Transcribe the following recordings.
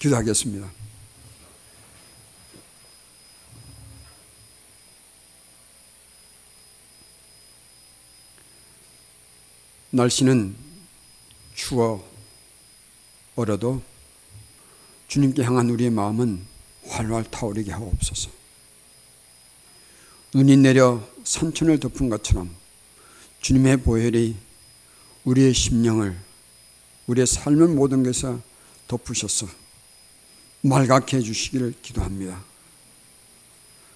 기도하겠습니다. 날씨는 추워 얼어도 주님께 향한 우리의 마음은 활활 타오르게 하옵소서. 눈이 내려 산천을 덮은 것처럼 주님의 보혈이 우리의 심령을 우리의 삶의 모든 것에 덮으셔서 맑게 해주시기를 기도합니다.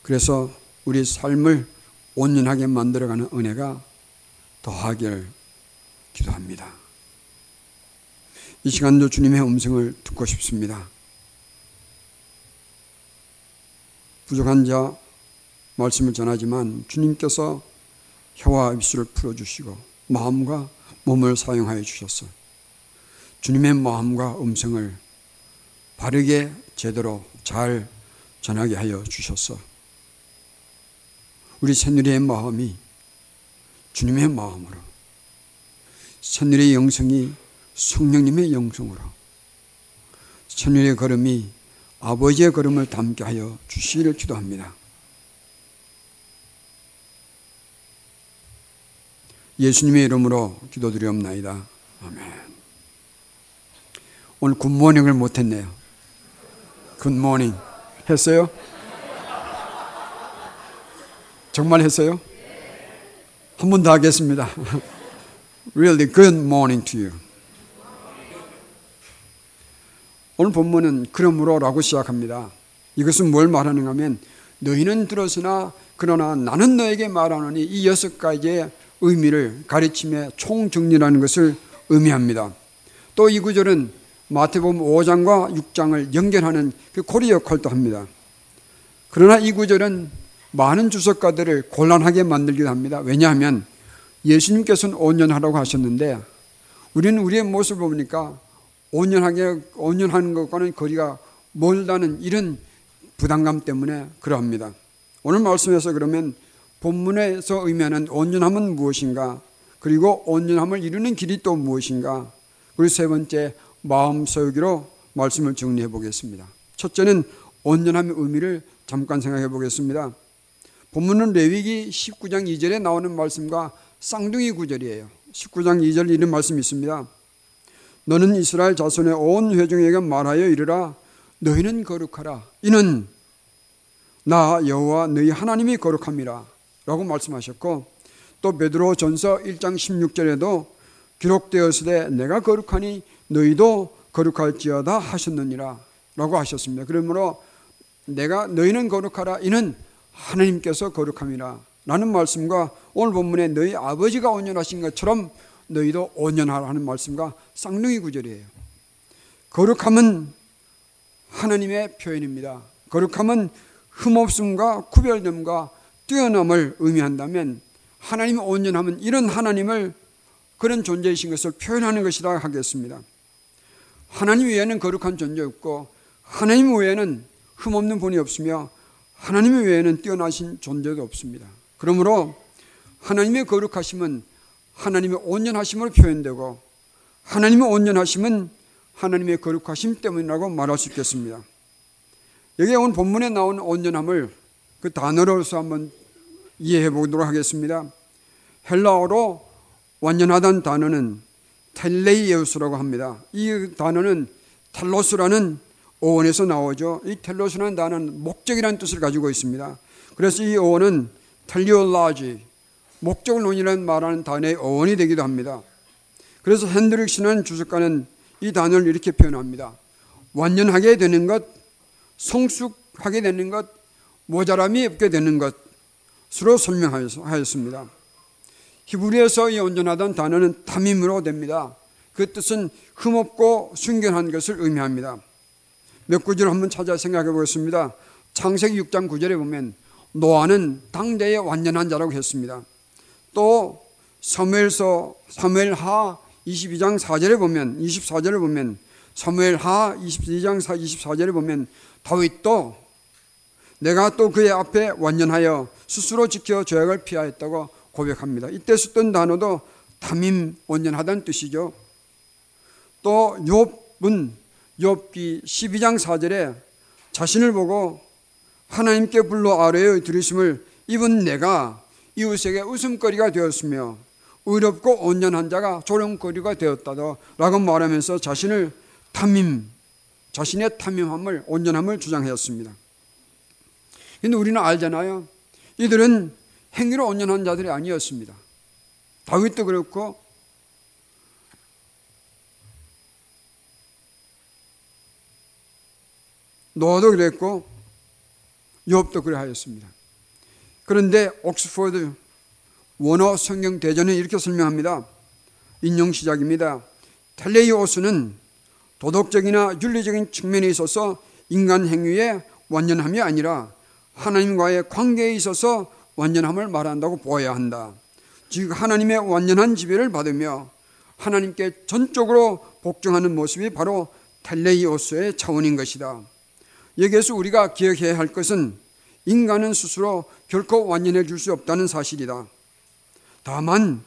그래서 우리 삶을 온전하게 만들어가는 은혜가 더하기를 기도합니다. 이 시간도 주님의 음성을 듣고 싶습니다. 부족한 자 말씀을 전하지만 주님께서 혀와 입술을 풀어주시고 마음과 몸을 사용하여 주셨어. 주님의 마음과 음성을 바르게 제대로 잘 전하게 하여 주셨어. 우리 새누리의 마음이 주님의 마음으로 새누리의 영성이 성령님의 영성으로 새누리의 걸음이 아버지의 걸음을 담게 하여 주시기를 기도합니다. 예수님의 이름으로 기도드리옵나이다. 아멘. 오늘 굿모닝을 못했네요. 굿모닝. 했어요? 정말 했어요? 한 번 더 하겠습니다. Really good morning to you. 오늘 본문은 그러므로라고 시작합니다. 이것은 뭘 말하는가 하면 너희는 들었으나 그러나 나는 너에게 말하노니 이 여섯 가지의 의미를 가르침의 총정리라는 것을 의미합니다. 또 이 구절은 마태복음 5장과 6장을 연결하는 그 고리 역할도 합니다. 그러나 이 구절은 많은 주석가들을 곤란하게 만들기도 합니다. 왜냐하면 예수님께서는 온전하라고 하셨는데 우리는 우리의 모습을 보니까 온전하게 온전한 것과는 거리가 멀다는 이런 부담감 때문에 그러합니다. 오늘 말씀에서 그러면 본문에서 의미하는 온전함은 무엇인가? 그리고 온전함을 이루는 길이 또 무엇인가? 그리고 세 번째 마음 서유기로 말씀을 정리해 보겠습니다. 첫째는 온전함의 의미를 잠깐 생각해 보겠습니다. 본문은 레위기 19장 2절에 나오는 말씀과 쌍둥이 구절이에요. 19장 2절 이런 말씀이 있습니다. 너는 이스라엘 자손의 온 회중에게 말하여 이르라 너희는 거룩하라 이는 나 여호와 너희 하나님이 거룩함이라 라고 말씀하셨고 또 베드로 전서 1장 16절에도 기록되었으되 내가 거룩하니 너희도 거룩할지어다 하셨느니라 라고 하셨습니다. 그러므로 내가 너희는 거룩하라 이는 하나님께서 거룩함이라 라는 말씀과 오늘 본문에 너희 아버지가 온전하신 것처럼 너희도 온전하라 하는 말씀과 쌍둥이 구절이에요. 거룩함은 하나님의 표현입니다. 거룩함은 흠없음과 구별됨과 뛰어남을 의미한다면 하나님의 온전함은 이런 하나님을 그런 존재이신 것을 표현하는 것이라 하겠습니다. 하나님 외에는 거룩한 존재 없고 하나님 외에는 흠없는 분이 없으며 하나님 외에는 뛰어나신 존재도 없습니다. 그러므로 하나님의 거룩하심은 하나님의 온전하심으로 표현되고 하나님의 온전하심은 하나님의 거룩하심 때문이라고 말할 수 있겠습니다. 여기에 오늘 본문에 나온 온전함을 그 단어로서 한번 이해해 보도록 하겠습니다. 헬라어로 완전하다는 단어는 텔레이에우스라고 합니다. 이 단어는 텔로스라는 어원에서 나오죠. 이 텔로스라는 단어는 목적이라는 뜻을 가지고 있습니다. 그래서 이 어원은 텔리올라지, 목적을 논의라는 말하는 단어의 어원이 되기도 합니다. 그래서 핸드릭스는 주석가는 이 단어를 이렇게 표현합니다. 완전하게 되는 것, 성숙하게 되는 것, 모자람이 없게 되는 것으로 설명하였습니다. 히브리에서 이 온전하다는 단어는 담임으로 됩니다. 그 뜻은 흠없고 순결한 것을 의미합니다. 몇 구절 한번 찾아 생각해 보겠습니다. 창세기 6장 9절에 보면 노아는 당대의 완전한 자라고 했습니다. 또 사무엘서 사무엘하 22장 4절에 보면 24절에 보면 사무엘하 22장 24절에 보면 다윗도 내가 또 그의 앞에 완전하여 스스로 지켜 죄악을 피하였다고 고백합니다. 이때 썼던 단어도 담임 온전하다는 뜻이죠. 또 욥은 욥기 12장 4절에 자신을 보고 하나님께 불러 아뢰어 들으심을 입은 내가 이웃에게 웃음거리가 되었으며 의롭고 온전한 자가 조롱거리가 되었다더 라고 말하면서 자신을 탐임, 자신의 탐임함을, 온전함을 주장하였습니다. 근데 우리는 알잖아요. 이들은 행위로 온전한 자들이 아니었습니다. 다윗도 그렇고 노아도 그랬고 욥도 그러하였습니다. 그런데 옥스퍼드 원어 성경 대전은 이렇게 설명합니다. 인용 시작입니다. 텔레이오스는 도덕적이나 윤리적인 측면에 있어서 인간 행위의 완전함이 아니라 하나님과의 관계에 있어서 완전함을 말한다고 보아야 한다. 즉 하나님의 완전한 지배를 받으며 하나님께 전적으로 복종하는 모습이 바로 텔레이오스의 차원인 것이다. 여기에서 우리가 기억해야 할 것은 인간은 스스로 결코 완전해 줄수 없다는 사실이다. 다만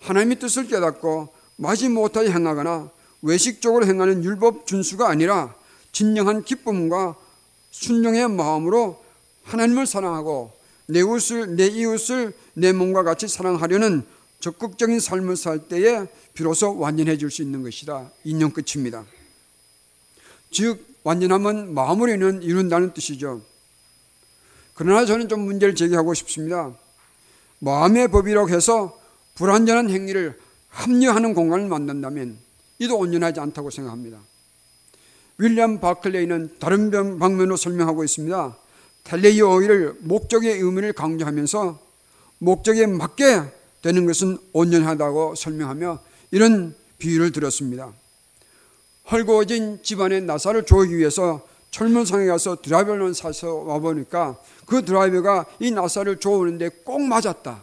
하나님의 뜻을 깨닫고 마지 못하게 행하거나 외식적으로 행하는 율법 준수가 아니라 진정한 기쁨과 순종의 마음으로 하나님을 사랑하고 내 이웃을 내 이웃을 내 몸과 같이 사랑하려는 적극적인 삶을 살 때에 비로소 완전해질 수 있는 것이다. 인용 끝입니다. 즉 완전함은 마음으로 이룬다는 뜻이죠. 그러나 저는 좀 문제를 제기하고 싶습니다. 마음의 법이라고 해서 불완전한 행위를 합리화하는 공간을 만든다면 이도 온전하지 않다고 생각합니다. 윌리엄 바클레이는 다른 방면으로 설명하고 있습니다. 텔레이 오일을 목적의 의미를 강조하면서 목적에 맞게 되는 것은 온전하다고 설명하며 이런 비유를 들었습니다. 헐거워진 집안의 나사를 조이기 위해서 철문상에 가서 드라이버를 사서 와보니까 그 드라이버가 이 나사를 조우는데 꼭 맞았다.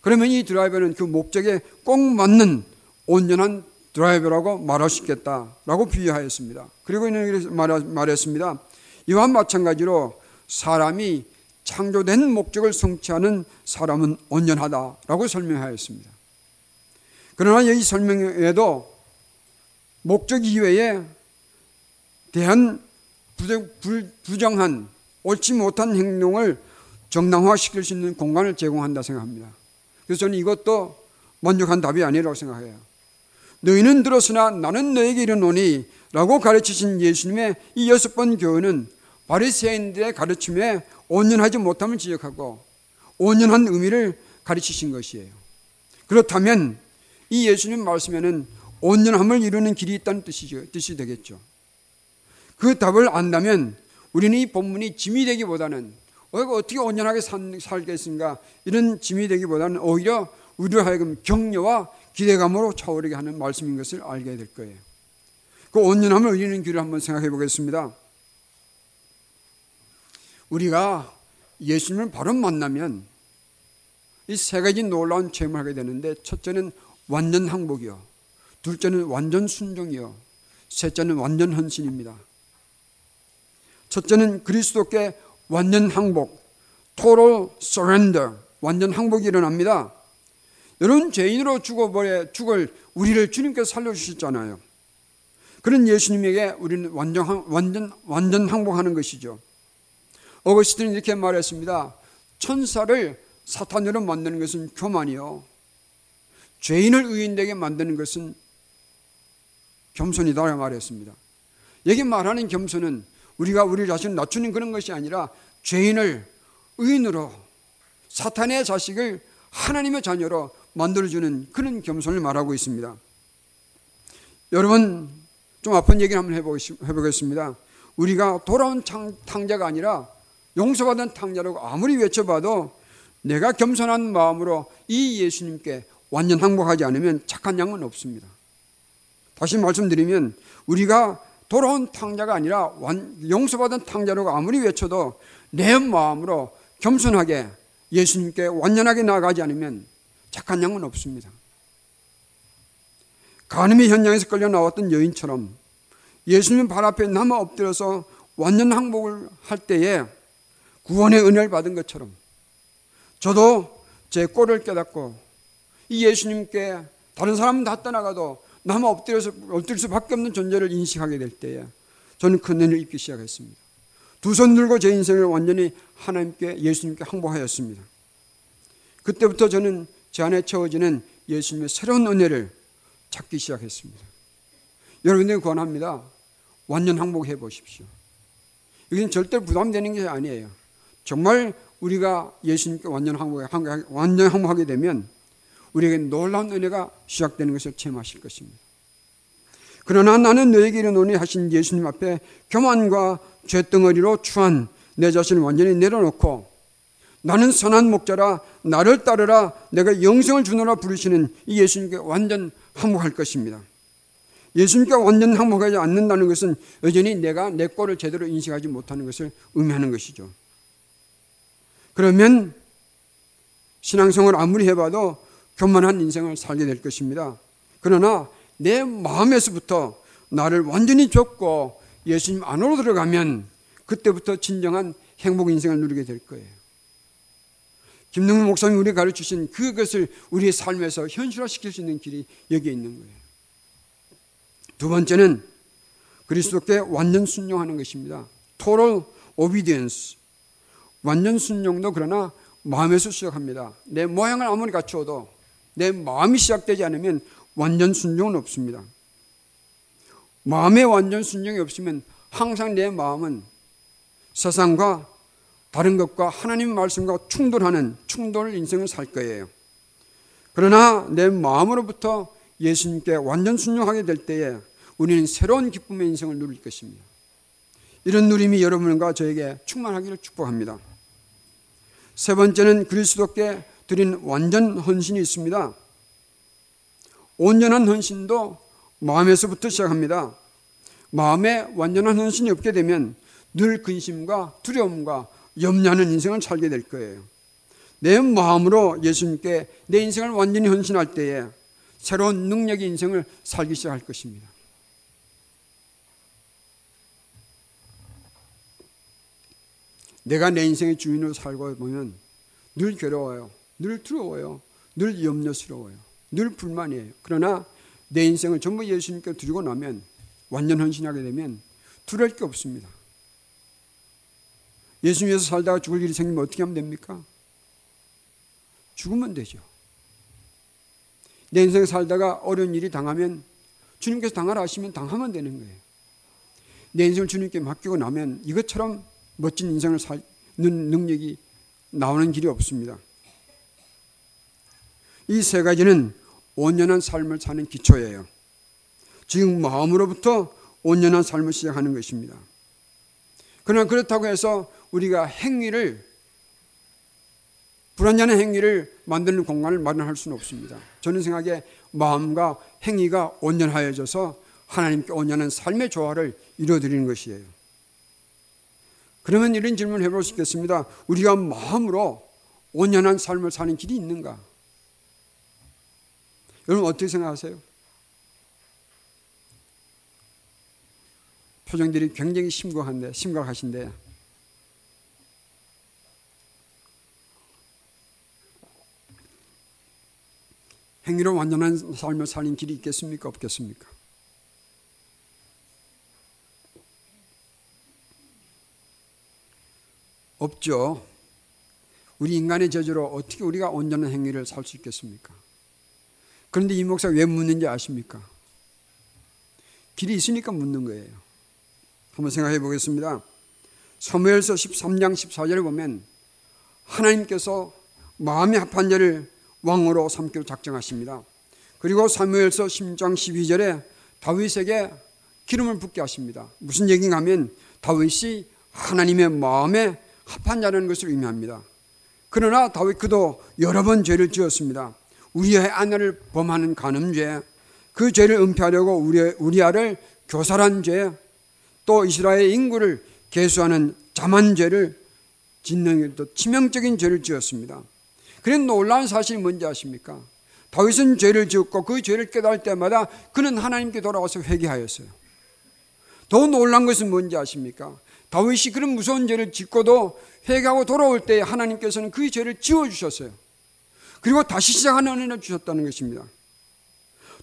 그러면 이 드라이버는 그 목적에 꼭 맞는 온전한 드라이버라고 말할 수 있겠다라고 비유하였습니다. 그리고 이는 말했습니다. 이와 마찬가지로 사람이 창조된 목적을 성취하는 사람은 온전하다라고 설명하였습니다. 그러나 이 설명에도 목적 이외에 대한 부정한 옳지 못한 행동을 정당화시킬 수 있는 공간을 제공한다 생각합니다. 그래서 저는 이것도 만족한 답이 아니라고 생각해요. 너희는 들었으나 나는 너에게 이르노니 라고 가르치신 예수님의 이 여섯 번 교훈은 바리새인들의 가르침에 온전하지 못함을 지적하고 온전한 의미를 가르치신 것이에요. 그렇다면 이 예수님 말씀에는 온전함을 이루는 길이 있다는 뜻이죠. 뜻이 되겠죠. 그 답을 안다면 우리는 이 본문이 짐이 되기보다는 어떻게 온전하게 살겠습니까? 이런 짐이 되기보다는 오히려 우리로 하여금 격려와 기대감으로 차오르게 하는 말씀인 것을 알게 될 거예요. 그 온전함을 이루는 길을 한번 생각해 보겠습니다. 우리가 예수님을 바로 만나면 이 세 가지 놀라운 체험을 하게 되는데 첫째는 완전 항복이요. 둘째는 완전 순종이요. 셋째는 완전 헌신입니다. 첫째는 그리스도께 완전 항복, total surrender, 완전 항복이 일어납니다. 여러분 죄인으로 죽어버려 죽을 우리를 주님께서 살려주셨잖아요. 그런 예수님에게 우리는 완전 완전 완전 항복하는 것이죠. 어거스틴은 이렇게 말했습니다. 천사를 사탄으로 만드는 것은 교만이요. 죄인을 의인되게 만드는 것은 겸손이다 말했습니다. 여기 말하는 겸손은 우리가 우리 자신을 낮추는 그런 것이 아니라 죄인을 의인으로 사탄의 자식을 하나님의 자녀로 만들어주는 그런 겸손을 말하고 있습니다. 여러분, 좀 아픈 얘기를 한번 해보겠습니다. 우리가 돌아온 탕자가 아니라 용서받은 탕자라고 아무리 외쳐봐도 내가 겸손한 마음으로 이 예수님께 완전 항복하지 않으면 착한 양은 없습니다. 다시 말씀드리면 우리가 돌아온 탕자가 아니라 용서받은 탕자라고 아무리 외쳐도 내 마음으로 겸손하게 예수님께 완전하게 나아가지 않으면 착한 양은 없습니다. 가늠의 현장에서 끌려 나왔던 여인처럼 예수님 발 앞에 남아 엎드려서 완전 항복을 할 때에 구원의 은혜를 받은 것처럼 저도 제 꼴을 깨닫고 이 예수님께 다른 사람 다 떠나가도 남 엎드려서 엎드릴 수밖에 없는 존재를 인식하게 될 때에 저는 큰 은혜를 입기 시작했습니다. 두 손 들고 제 인생을 완전히 하나님께 예수님께 항복하였습니다. 그때부터 저는 제 안에 채워지는 예수님의 새로운 은혜를 찾기 시작했습니다. 여러분들 권합니다. 완전 항복해 보십시오. 이건 절대 부담되는 게 아니에요. 정말 우리가 예수님께 완전 항복, 완전 항복하게 되면 우리에게 놀라운 은혜가 시작되는 것을 체험하실 것입니다. 그러나 나는 너에게 이르노니 하신 예수님 앞에 교만과 죄덩어리로 추한 내 자신을 완전히 내려놓고 나는 선한 목자라 나를 따르라 내가 영생을 주노라 부르시는 이 예수님께 완전 항복할 것입니다. 예수님께 완전 항복하지 않는다는 것은 여전히 내가 내 꼴을 제대로 인식하지 못하는 것을 의미하는 것이죠. 그러면 신앙생활 아무리 해봐도 교만한 인생을 살게 될 것입니다. 그러나 내 마음에서부터 나를 완전히 좁고 예수님 안으로 들어가면 그때부터 진정한 행복 인생을 누리게 될 거예요. 김능문 목사님 우리 가르쳐 주신 그것을 우리의 삶에서 현실화시킬 수 있는 길이 여기에 있는 거예요. 두 번째는 그리스도께 완전 순종하는 것입니다. total obedience. 완전 순종도 그러나 마음에서 시작합니다. 내 모양을 아무리 갖추어도 내 마음이 시작되지 않으면 완전 순종은 없습니다. 마음의 완전 순종이 없으면 항상 내 마음은 세상과 다른 것과 하나님 말씀과 충돌하는 충돌 인생을 살 거예요. 그러나 내 마음으로부터 예수님께 완전 순종하게 될 때에 우리는 새로운 기쁨의 인생을 누릴 것입니다. 이런 누림이 여러분과 저에게 충만하기를 축복합니다. 세 번째는 그리스도께 드린 완전 헌신이 있습니다. 온전한 헌신도 마음에서부터 시작합니다. 마음에 완전한 헌신이 없게 되면 늘 근심과 두려움과 염려하는 인생을 살게 될 거예요. 내 마음으로 예수님께 내 인생을 완전히 헌신할 때에 새로운 능력의 인생을 살기 시작할 것입니다. 내가 내 인생의 주인으로 살고 보면 늘 괴로워요. 늘 두려워요. 늘 염려스러워요. 늘 불만이에요. 그러나 내 인생을 전부 예수님께 드리고 나면 완전 헌신하게 되면 두려울 게 없습니다. 예수 님에서 살다가 죽을 일이 생기면 어떻게 하면 됩니까? 죽으면 되죠. 내 인생 살다가 어려운 일이 당하면 주님께서 당하라 하시면 당하면 되는 거예요. 내 인생을 주님께 맡기고 나면 이것처럼 멋진 인생을 사는 능력이 나오는 길이 없습니다. 이 세 가지는 온전한 삶을 사는 기초예요. 지금 마음으로부터 온전한 삶을 시작하는 것입니다. 그러나 그렇다고 해서 우리가 행위를 불완전한 행위를 만드는 공간을 마련할 수는 없습니다. 저는 생각에 마음과 행위가 온전하여져서 하나님께 온전한 삶의 조화를 이루어드리는 것이에요. 그러면 이런 질문을 해볼 수 있겠습니다. 우리가 마음으로 온전한 삶을 사는 길이 있는가? 여러분 어떻게 생각하세요? 표정들이 굉장히 심각한데, 심각하신데. 행위로 완전한 삶을 사는 길이 있겠습니까? 없겠습니까? 없죠. 우리 인간의 저주로 어떻게 우리가 온전한 행위를 살 수 있겠습니까? 그런데 이 목사 왜 묻는지 아십니까? 길이 있으니까 묻는 거예요. 한번 생각해 보겠습니다. 사무엘서 13장 14절에 보면 하나님께서 마음이 합한 자를 왕으로 삼기로 작정하십니다. 그리고 사무엘서 10장 12절에 다윗에게 기름을 붓게 하십니다. 무슨 얘기인가 하면 다윗이 하나님의 마음에 합한 자라는 것을 의미합니다. 그러나 다윗 그도 여러 번 죄를 지었습니다. 우리의 아내를 범하는 간음죄, 그 죄를 은폐하려고 우리, 우리아를 교살한 죄, 또 이스라엘 인구를 개수하는 자만죄를 짓는 또 치명적인 죄를 지었습니다. 그런 놀라운 사실이 뭔지 아십니까? 다윗은 죄를 지었고 그 죄를 깨달을 때마다 그는 하나님께 돌아와서 회개하였어요. 더 놀란 것은 뭔지 아십니까? 다윗이 그런 무서운 죄를 짓고도 회개하고 돌아올 때 하나님께서는 그 죄를 지워 주셨어요. 그리고 다시 시작하는 은혜를 주셨다는 것입니다.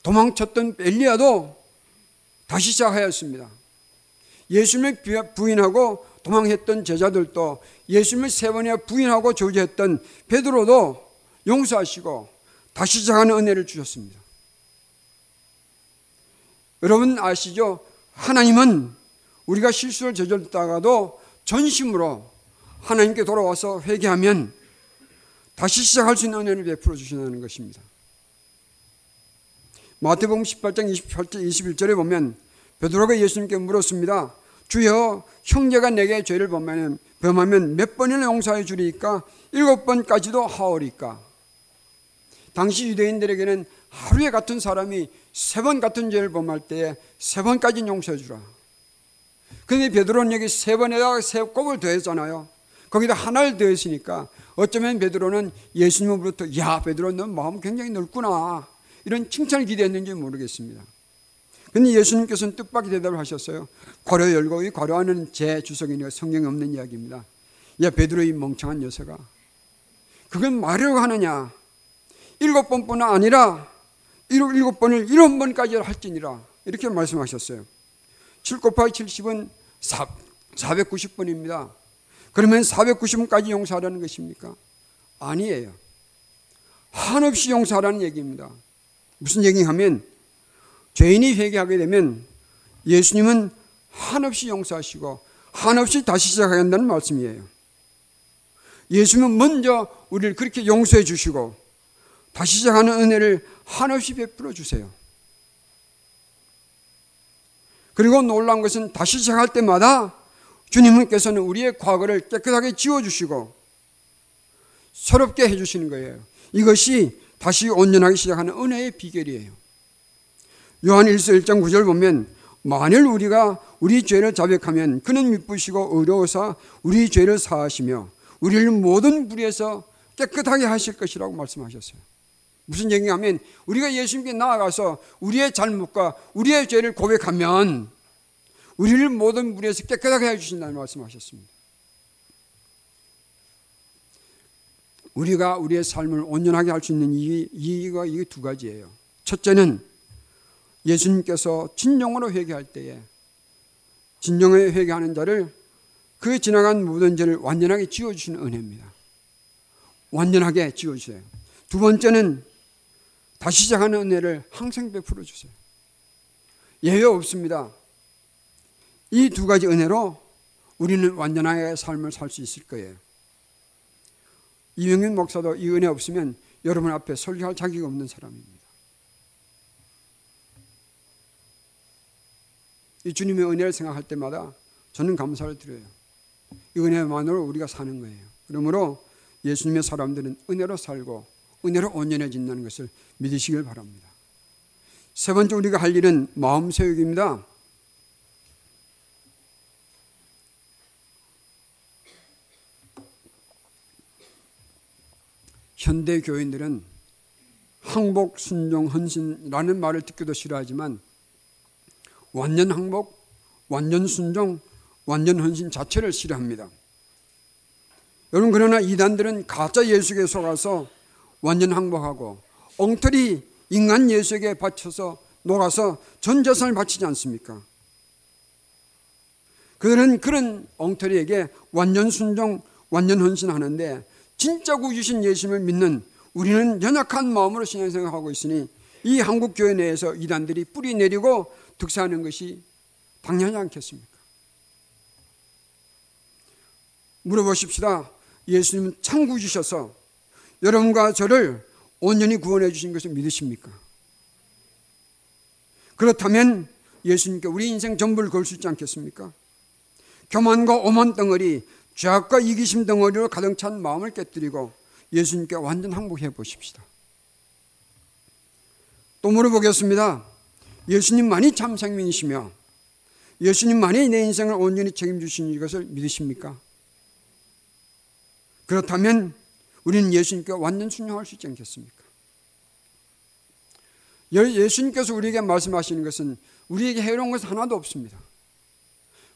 도망쳤던 엘리야도 다시 시작하였습니다. 예수님을 부인하고 도망했던 제자들도 예수님을 세 번이나 부인하고 저주했던 베드로도 용서하시고 다시 시작하는 은혜를 주셨습니다. 여러분 아시죠? 하나님은 우리가 실수를 저질렀다가도 전심으로 하나님께 돌아와서 회개하면 다시 시작할 수 있는 은혜를 베풀어 주신다는 것입니다. 마태복음 18장 28절 21절에 보면 베드로가 예수님께 물었습니다. 주여 형제가 내게 죄를 범하면, 범하면 몇 번이나 용서해 주리까 일곱 번까지도 하오리까 당시 유대인들에게는 하루에 같은 사람이 세 번 같은 죄를 범할 때에 세 번까지 용서해 주라. 근데 베드로는 여기 세 번에다가 세 곱을 더했잖아요. 거기다 하나를 더했으니까 어쩌면 베드로는 예수님으로부터 야 베드로 너 마음 굉장히 넓구나 이런 칭찬을 기대했는지 모르겠습니다. 근데 예수님께서는 뜻밖의 대답을 하셨어요. 괄호 열고 이 괄호 안에는 제 주석이니까 성경에 없는 이야기입니다. 야 베드로 이 멍청한 녀석아 그건 말이라고 하느냐 일곱 번뿐 아니라 일곱 번을 일곱 번까지 할지니라 이렇게 말씀하셨어요. 7 곱하기 70은 490번입니다. 그러면 490번까지 용서하라는 것입니까? 아니에요. 한없이 용서하라는 얘기입니다. 무슨 얘기하면 죄인이 회개하게 되면 예수님은 한없이 용서하시고 한없이 다시 시작하게 한다는 말씀이에요. 예수님은 먼저 우리를 그렇게 용서해 주시고 다시 시작하는 은혜를 한없이 베풀어 주세요. 그리고 놀라운 것은 다시 시작할 때마다 주님께서는 우리의 과거를 깨끗하게 지워주시고 서럽게 해주시는 거예요. 이것이 다시 온전하게 시작하는 은혜의 비결이에요. 요한 1서 1장 9절 보면 만일 우리가 우리 죄를 자백하면 그는 미쁘시고 의로워서 우리 죄를 사하시며 우리를 모든 불에서 깨끗하게 하실 것이라고 말씀하셨어요. 무슨 얘기냐면 우리가 예수님께 나아가서 우리의 잘못과 우리의 죄를 고백하면 우리를 모든 물에서 깨끗하게 해주신다는 말씀하셨습니다. 우리가 우리의 삶을 온전하게 할 수 있는 이유가 이 두 가지예요. 첫째는 예수님께서 진정으로 회개할 때에 진정에 회개하는 자를 그 지나간 모든 죄를 완전하게 지워주시는 은혜입니다. 완전하게 지워주세요. 두 번째는 다시 시작하는 은혜를 항상 베풀어 주세요. 예외 없습니다. 이 두 가지 은혜로 우리는 완전하게 삶을 살 수 있을 거예요. 이영윤 목사도 이 은혜 없으면 여러분 앞에 설교할 자격이 없는 사람입니다. 이 주님의 은혜를 생각할 때마다 저는 감사를 드려요. 이 은혜만으로 우리가 사는 거예요. 그러므로 예수님의 사람들은 은혜로 살고 은혜로 온전해진다는 것을 믿으시길 바랍니다. 세 번째 우리가 할 일은 마음 세우기입니다. 현대 교인들은 항복, 순종, 헌신이라는 말을 듣기도 싫어하지만 완전 항복, 완전 순종, 완전 헌신 자체를 싫어합니다. 여러분 그러나 이단들은 가짜 예수에 속아서 완전 항복하고 엉터리 인간 예수에게 바쳐서 녹아서 전 재산을 바치지 않습니까? 그들은 그런 엉터리에게 완전 순종, 완전 헌신하는데 진짜 구주신 예수님을 믿는 우리는 연약한 마음으로 신앙생활 하고 있으니 이 한국 교회 내에서 이단들이 뿌리 내리고 득세하는 것이 당연하지 않겠습니까? 물어보십시다. 예수님은 참 구주셔서 여러분과 저를 온전히 구원해 주신 것을 믿으십니까? 그렇다면 예수님께 우리 인생 전부를 걸 수 있지 않겠습니까? 교만과 오만 덩어리, 죄악과 이기심 덩어리로 가득 찬 마음을 깨뜨리고 예수님께 완전 항복해 보십시다. 또 물어보겠습니다. 예수님만이 참 생명이시며 예수님만이 내 인생을 온전히 책임지시는 것을 믿으십니까? 그렇다면 우리는 예수님께 완전 순종할 수 있지 않겠습니까? 예수님께서 우리에게 말씀하시는 것은 우리에게 해로운 것은 하나도 없습니다.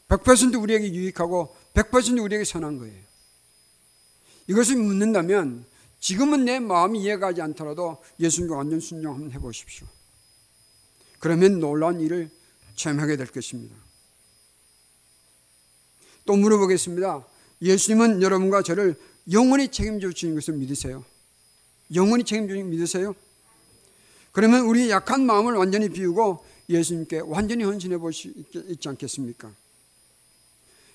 100% 우리에게 유익하고 100% 우리에게 선한 거예요. 이것을 묻는다면 지금은 내 마음이 이해가지 않더라도 예수님과 완전 순종 한번 해보십시오. 그러면 놀라운 일을 체험하게 될 것입니다. 또 물어보겠습니다. 예수님은 여러분과 저를 영원히 책임져 주시는 것을 믿으세요? 영원히 책임져 주시는 믿으세요? 그러면 우리 약한 마음을 완전히 비우고 예수님께 완전히 헌신해 볼 수 있지 않겠습니까?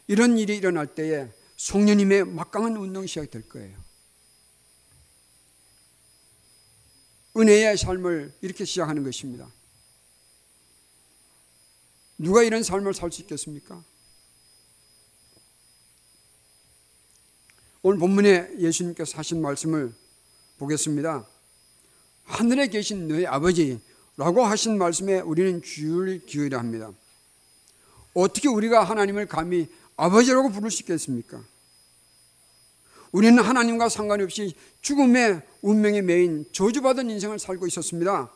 이런 일이 일어날 때에 송년님의 막강한 운동이 시작될 거예요. 은혜의 삶을 이렇게 시작하는 것입니다. 누가 이런 삶을 살 수 있겠습니까? 오늘 본문에 예수님께서 하신 말씀을 보겠습니다. 하늘에 계신 너희 아버지라고 하신 말씀에 우리는 주를 기울여 합니다. 어떻게 우리가 하나님을 감히 아버지라고 부를 수 있겠습니까? 우리는 하나님과 상관없이 죽음의 운명에 매인 저주받은 인생을 살고 있었습니다.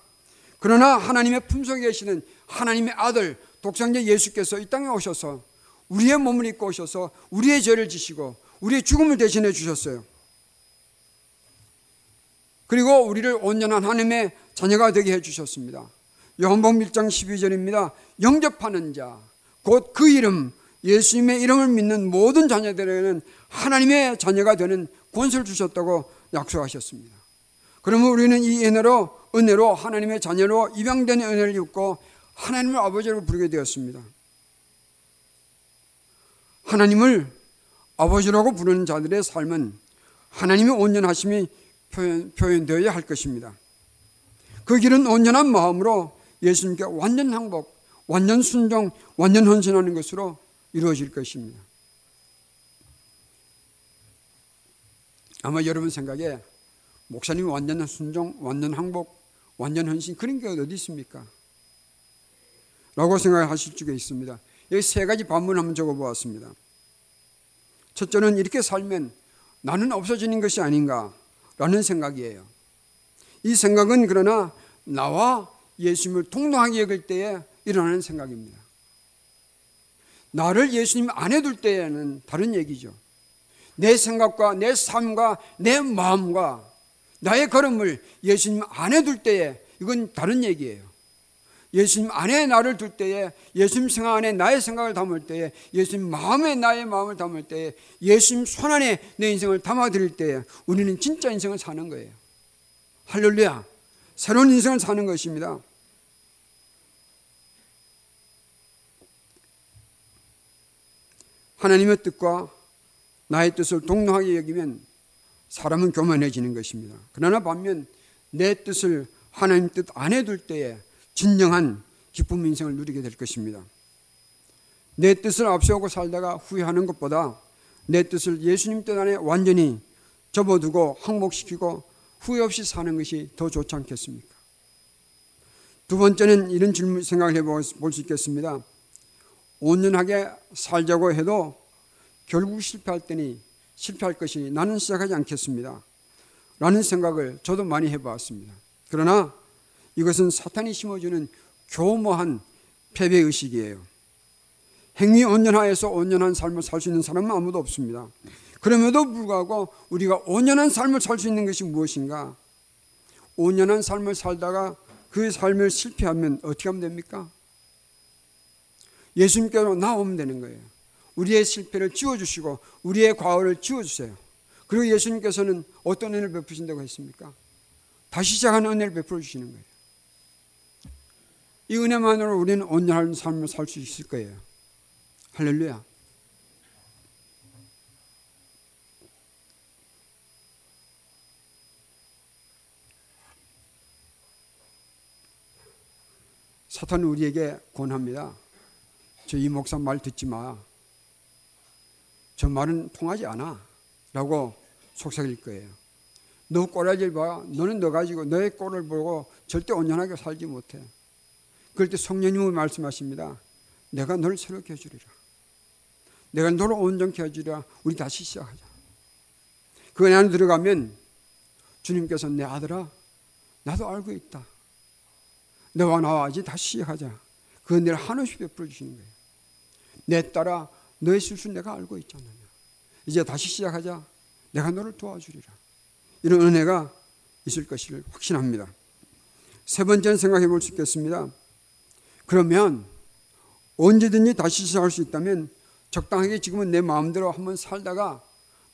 그러나 하나님의 품속에 계시는 하나님의 아들 독생자 예수께서 이 땅에 오셔서 우리의 몸을 입고 오셔서 우리의 죄를 지시고 우리의 죽음을 대신해 주셨어요. 그리고 우리를 온전한 하나님의 자녀가 되게 해 주셨습니다. 요한복음 1장 12절입니다. 영접하는 자, 곧 그 이름 예수님의 이름을 믿는 모든 자녀들에게는 하나님의 자녀가 되는 권세를 주셨다고 약속하셨습니다. 그러면 우리는 이 은혜로 은혜로 하나님의 자녀로 입양된 은혜를 입고 하나님을 아버지로 부르게 되었습니다. 하나님을 아버지라고 부르는 자들의 삶은 하나님의 온전하심이 표현, 표현되어야 할 것입니다. 그 길은 온전한 마음으로 예수님께 완전 항복, 완전 순종, 완전 헌신하는 것으로 이루어질 것입니다. 아마 여러분 생각에 목사님이 완전 순종, 완전 항복, 완전 헌신 그런 게 어디 있습니까? 라고 생각하실 수가 있습니다. 여기 세 가지 반문 한번 적어 보았습니다. 첫째는 이렇게 살면 나는 없어지는 것이 아닌가라는 생각이에요. 이 생각은 그러나 나와 예수님을 동등하게 여길 때에 일어나는 생각입니다. 나를 예수님 안에 둘 때에는 다른 얘기죠. 내 생각과 내 삶과 내 마음과 나의 걸음을 예수님 안에 둘 때에 이건 다른 얘기예요. 예수님 안에 나를 둘 때에 예수님 생각 안에 나의 생각을 담을 때에 예수님 마음에 나의 마음을 담을 때에 예수님 손 안에 내 인생을 담아 드릴 때에 우리는 진짜 인생을 사는 거예요. 할렐루야. 새로운 인생을 사는 것입니다. 하나님의 뜻과 나의 뜻을 동등하게 여기면 사람은 교만해지는 것입니다. 그러나 반면 내 뜻을 하나님 뜻 안에 둘 때에 진정한 기쁨 인생을 누리게 될 것입니다. 내 뜻을 앞세우고 살다가 후회하는 것보다 내 뜻을 예수님 뜻 안에 완전히 접어두고 항복시키고 후회 없이 사는 것이 더 좋지 않겠습니까? 두 번째는 이런 질문 생각을 해볼 수 있겠습니다. 온전하게 살자고 해도 결국 실패할 때니 실패할 것이니 나는 시작하지 않겠습니다. 라는 생각을 저도 많이 해보았습니다. 그러나 이것은 사탄이 심어주는 교모한 패배의식이에요. 행위 온전하에서 온전한 삶을 살 수 있는 사람은 아무도 없습니다. 그럼에도 불구하고 우리가 온전한 삶을 살 수 있는 것이 무엇인가? 온전한 삶을 살다가 그 삶을 실패하면 어떻게 하면 됩니까? 예수님께로 나오면 되는 거예요. 우리의 실패를 지워주시고 우리의 과오를 지워주세요. 그리고 예수님께서는 어떤 은혜를 베푸신다고 했습니까? 다시 시작하는 은혜를 베풀어 주시는 거예요. 이 은혜만으로 우리는 온전한 삶을 살 수 있을 거예요. 할렐루야. 사탄은 우리에게 권합니다. 저 이 목사 말 듣지 마. 저 말은 통하지 않아. 라고 속삭일 거예요. 너 꼬라지를 봐. 너는 너 가지고 너의 꼴을 보고 절대 온전하게 살지 못해. 그럴 때 성령님은 말씀하십니다. 내가 너를 새롭게 해주리라. 내가 너를 온전케 해주리라. 우리 다시 시작하자. 그 안에 들어가면 주님께서 내 아들아, 나도 알고 있다. 너와 나와 이제 다시 시작하자. 그 은혜를 한없이 베풀어 주시는 거예요. 내 딸아, 너의 실수 내가 알고 있잖아. 이제 다시 시작하자. 내가 너를 도와주리라. 이런 은혜가 있을 것을 확신합니다. 세 번째는 생각해 볼 수 있겠습니다. 그러면 언제든지 다시 시작할 수 있다면 적당하게 지금은 내 마음대로 한번 살다가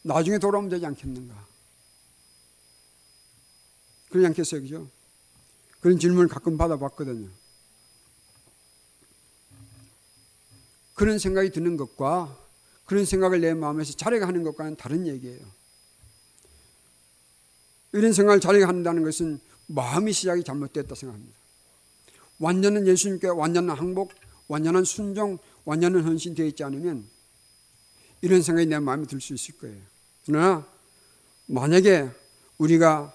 나중에 돌아오면 되지 않겠는가? 그러지 않겠어요, 그죠? 그런 질문을 가끔 받아봤거든요. 그런 생각이 드는 것과 그런 생각을 내 마음에서 자르게 하는 것과는 다른 얘기예요. 이런 생각을 자르게 한다는 것은 마음의 시작이 잘못됐다 생각합니다. 완전한 예수님께 완전한 항복, 완전한 순종, 완전한 헌신 되어 있지 않으면 이런 생각이 내 마음에 들 수 있을 거예요. 그러나 만약에 우리가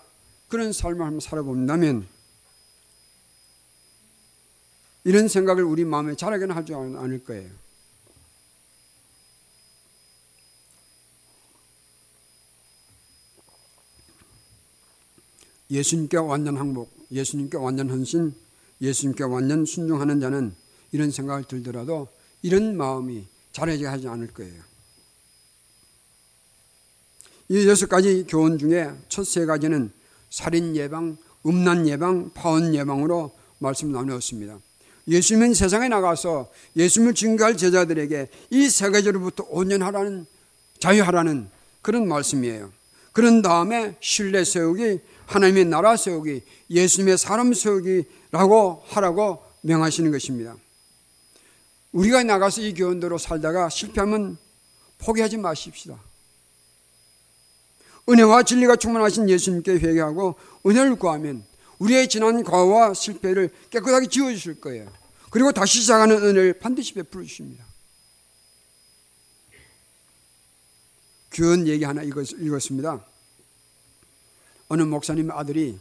그런 삶을 한번 살아본다면 이런 생각을 우리 마음에 자라게는 하지 않을 거예요. 예수님께 완전 항복, 예수님께 완전 헌신, 예수님께 완전 순종하는 자는 이런 생각을 들더라도 이런 마음이 자라게 하지 않을 거예요. 이 여섯 가지 교훈 중에 첫 세 가지는 살인 예방, 음란 예방, 파혼 예방으로 말씀 나누었습니다. 예수님은 세상에 나가서 예수님을 증거할 제자들에게 이 세 가지로부터 온전하라는 자유하라는 그런 말씀이에요. 그런 다음에 신뢰 세우기, 하나님의 나라 세우기, 예수님의 사람 세우기라고 하라고 명하시는 것입니다. 우리가 나가서 이 교훈대로 살다가 실패하면 포기하지 마십시다. 은혜와 진리가 충만하신 예수님께 회개하고 은혜를 구하면 우리의 지난 과거와 실패를 깨끗하게 지워주실 거예요. 그리고 다시 시작하는 은혜를 반드시 베풀어 주십니다. 귀한 얘기 하나 읽었습니다. 어느 목사님 아들이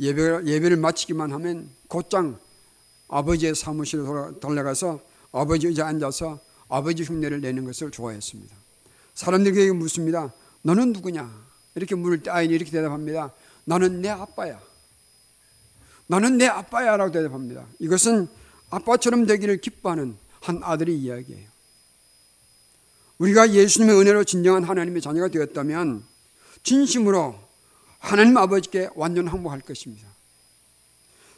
예배, 예배를 마치기만 하면 곧장 아버지의 사무실로 달려가서 아버지 의자에 앉아서 아버지 흉내를 내는 것을 좋아했습니다. 사람들에게 묻습니다. 너는 누구냐? 이렇게 물을 때 아이는 이렇게 대답합니다. 나는 내 아빠야. 나는 내 아빠야 라고 대답합니다. 이것은 아빠처럼 되기를 기뻐하는 한 아들의 이야기예요. 우리가 예수님의 은혜로 진정한 하나님의 자녀가 되었다면 진심으로 하나님 아버지께 완전 항복할 것입니다.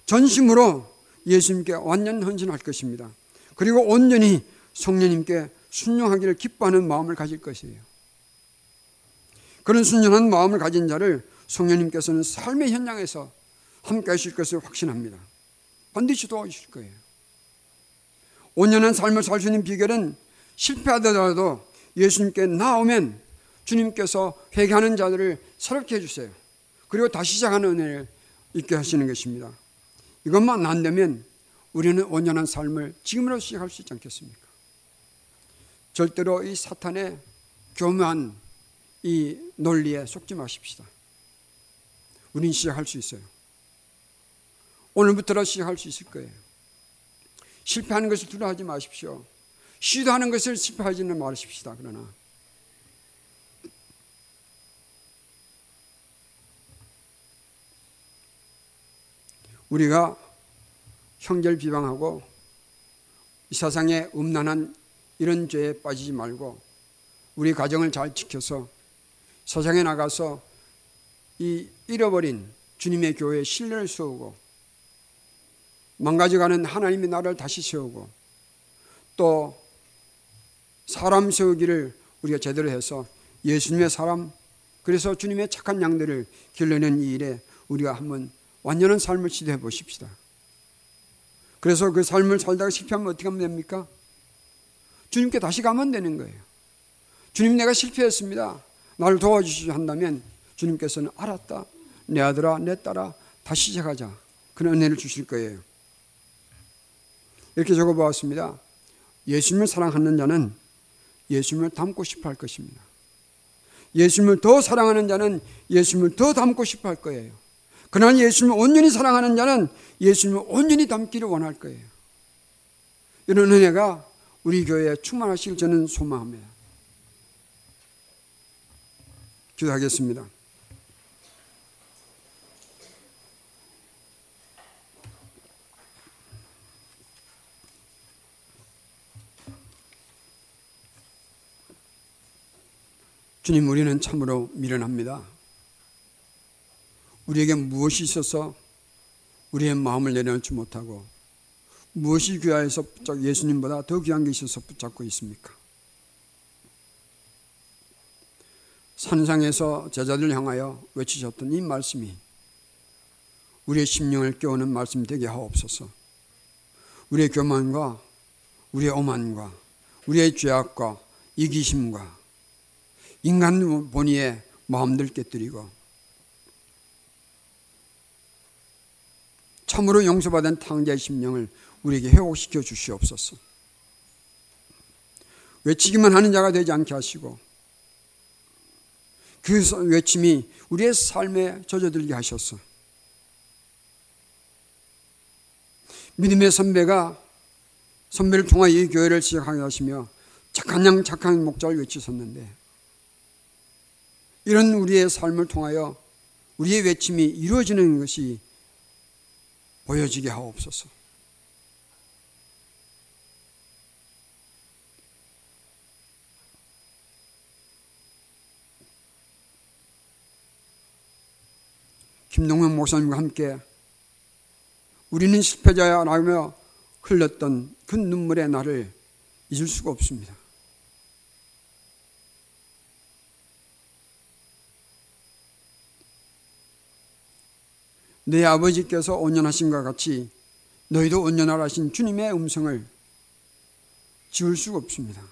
전심으로 예수님께 완전 헌신할 것입니다. 그리고 온전히 성령님께 순종하기를 기뻐하는 마음을 가질 것이에요. 그런 순전한 마음을 가진 자를 성령님께서는 삶의 현장에서 함께 하실 것을 확신합니다. 반드시 도와주실 거예요. 온전한 삶을 살 수 있는 비결은 실패하더라도 예수님께 나오면 주님께서 회개하는 자들을 새롭게 해주세요. 그리고 다시 시작하는 은혜를 있게 하시는 것입니다. 이것만 안 되면 우리는 온전한 삶을 지금으로 시작할 수 있지 않겠습니까? 절대로 이 사탄의 교묘한 이 논리에 속지 마십시다. 우린 시작할 수 있어요. 오늘부터 시작할 수 있을 거예요. 실패하는 것을 두려워하지 마십시오. 시도하는 것을 실패하지는 마십시다. 그러나 우리가 형제를 비방하고 이 세상에 음란한 이런 죄에 빠지지 말고 우리 가정을 잘 지켜서 세상에 나가서 이 잃어버린 주님의 교회에 신뢰를 세우고 망가져가는 하나님의 나라를 다시 세우고 또 사람 세우기를 우리가 제대로 해서 예수님의 사람 그래서 주님의 착한 양들을 길러낸 이 일에 우리가 한번 완전한 삶을 시도해 보십시다. 그래서 그 삶을 살다가 실패하면 어떻게 하면 됩니까? 주님께 다시 가면 되는 거예요. 주님 내가 실패했습니다. 나를 도와주시려 한다면 주님께서는 알았다. 내 아들아, 내 딸아, 다시 시작하자. 그런 은혜를 주실 거예요. 이렇게 적어 보았습니다. 예수님을 사랑하는 자는 예수님을 닮고 싶어 할 것입니다. 예수님을 더 사랑하는 자는 예수님을 더 닮고 싶어 할 거예요. 그러나 예수님을 온전히 사랑하는 자는 예수님을 온전히 닮기를 원할 거예요. 이런 은혜가 우리 교회에 충만하시길 저는 소망합니다. 기도하겠습니다. 주님, 우리는 참으로 미련합니다. 우리에게 무엇이 있어서 우리의 마음을 내려놓지 못하고 무엇이 귀하여서 붙잡 예수님보다 더 귀한 게 있어서 붙잡고 있습니까? 산상에서 제자들 향하여 외치셨던 이 말씀이 우리의 심령을 깨우는 말씀 되게 하옵소서. 우리의 교만과 우리의 오만과 우리의 죄악과 이기심과 인간 본의의 마음들 깨뜨리고 참으로 용서받은 탕자의 심령을 우리에게 회복시켜 주시옵소서. 외치기만 하는 자가 되지 않게 하시고 그 외침이 우리의 삶에 젖어들게 하셔서 믿음의 선배가 선배를 통하여 이 교회를 시작하게 하시며 착한 양 착한 목자를 외치셨는데 이런 우리의 삶을 통하여 우리의 외침이 이루어지는 것이 보여지게 하옵소서. 김동현 목사님과 함께 우리는 실패자야라며 흘렸던 그 눈물의 날을 잊을 수가 없습니다. 내 아버지께서 온전하신과 같이 너희도 온전하라 하신 주님의 음성을 지울 수가 없습니다.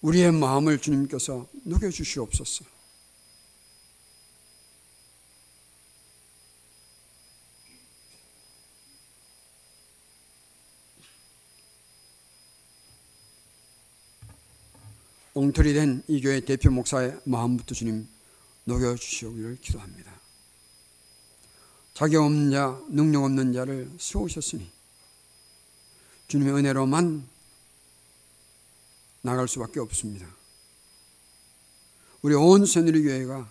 우리의 마음을 주님께서 녹여주시옵소서. 엉터리 된 이 교회 대표 목사의 마음부터 주님 녹여주시오기를 기도합니다. 자격 없는 자, 능력 없는 자를 세우셨으니 주님의 은혜로만 나갈 수밖에 없습니다. 우리 온 새누리 교회가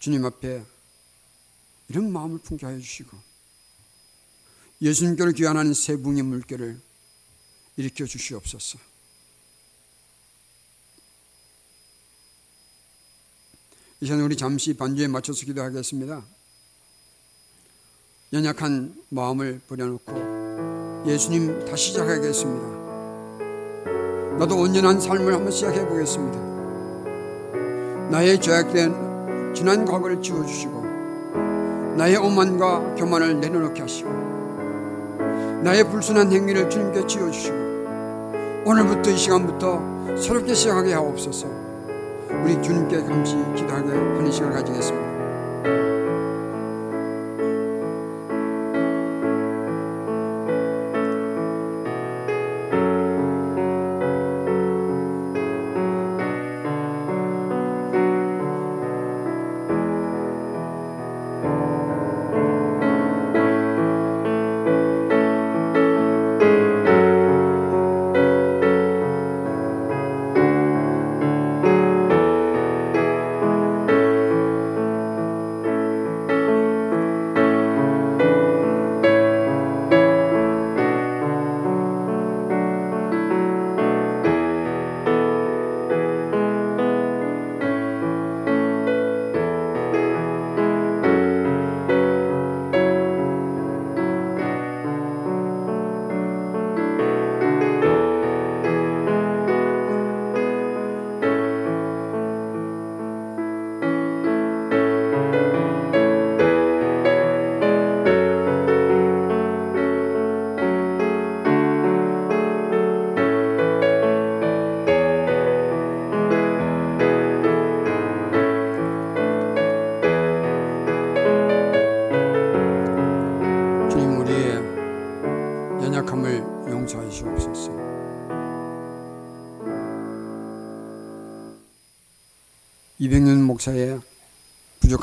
주님 앞에 이런 마음을 품게 하여 주시고 예수님께로 귀환하는 세 붕의 물결을 일으켜 주시옵소서. 이제는 우리 잠시 반주에 맞춰서 기도하겠습니다. 연약한 마음을 버려놓고 예수님 다시 시작하겠습니다. 나도 온전한 삶을 한번 시작해 보겠습니다. 나의 죄악된 지난 과거를 지워주시고 나의 오만과 교만을 내려놓게 하시고 나의 불순한 행위를 주님께 지어주시고 오늘부터 이 시간부터 새롭게 시작하게 하옵소서. 우리 주님께 감시 기도하게 하는 시간을 가지겠습니다.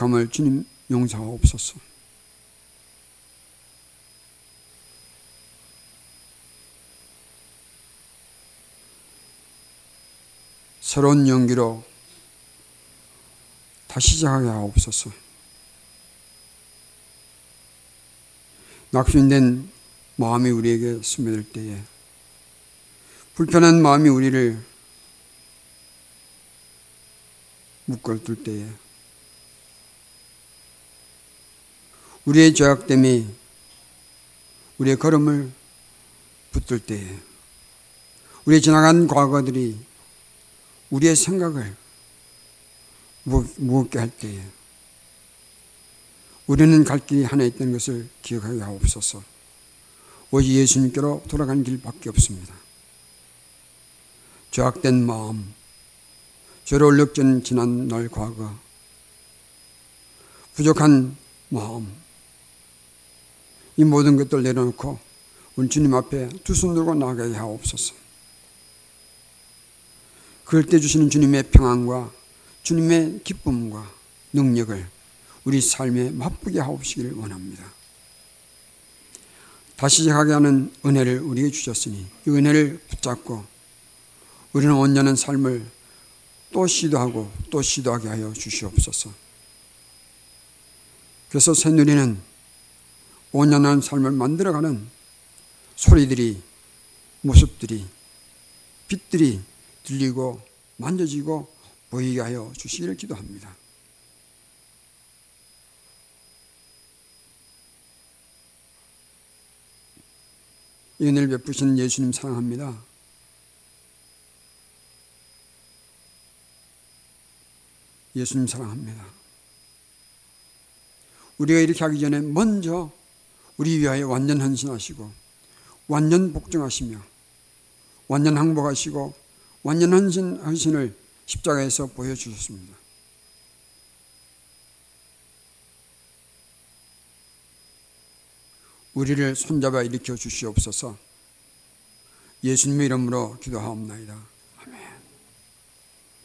부족함을 주님 용서하옵소서. 새로운 연기로 다시 시작하게 하옵소서. 낙심된 마음이 우리에게 스며들 때에 불편한 마음이 우리를 묶어둘 때에 우리의 죄악됨이 우리의 걸음을 붙들 때에 우리의 지나간 과거들이 우리의 생각을 무겁게 할 때에 우리는 갈 길이 하나 있다는 것을 기억하게 하옵소서. 오직 예수님께로 돌아가는 길밖에 없습니다. 죄악된 마음, 죄로 얼룩진 지난 날 과거, 부족한 마음, 이 모든 것들 내려놓고 우리 주님 앞에 두 손 들고 나가게 하옵소서. 그럴 때 주시는 주님의 평안과 주님의 기쁨과 능력을 우리 삶에 맛보게 하옵시기를 원합니다. 다시 시작하게 하는 은혜를 우리에게 주셨으니 이 은혜를 붙잡고 우리는 온전한 삶을 또 시도하고 또 시도하게 하여 주시옵소서. 그래서 새누리는 온전한 삶을 만들어가는 소리들이 모습들이 빛들이 들리고 만져지고 보이게 하여 주시기를 기도합니다. 이 은혜를 베푸시는 예수님 사랑합니다. 예수님 사랑합니다. 우리가 이렇게 하기 전에 먼저 우리 위하여 완전 헌신하시고 완전 복종하시며 완전 항복하시고 완전 헌신, 헌신을 십자가에서 보여주셨습니다. 우리를 손잡아 일으켜 주시옵소서 예수님의 이름으로 기도하옵나이다.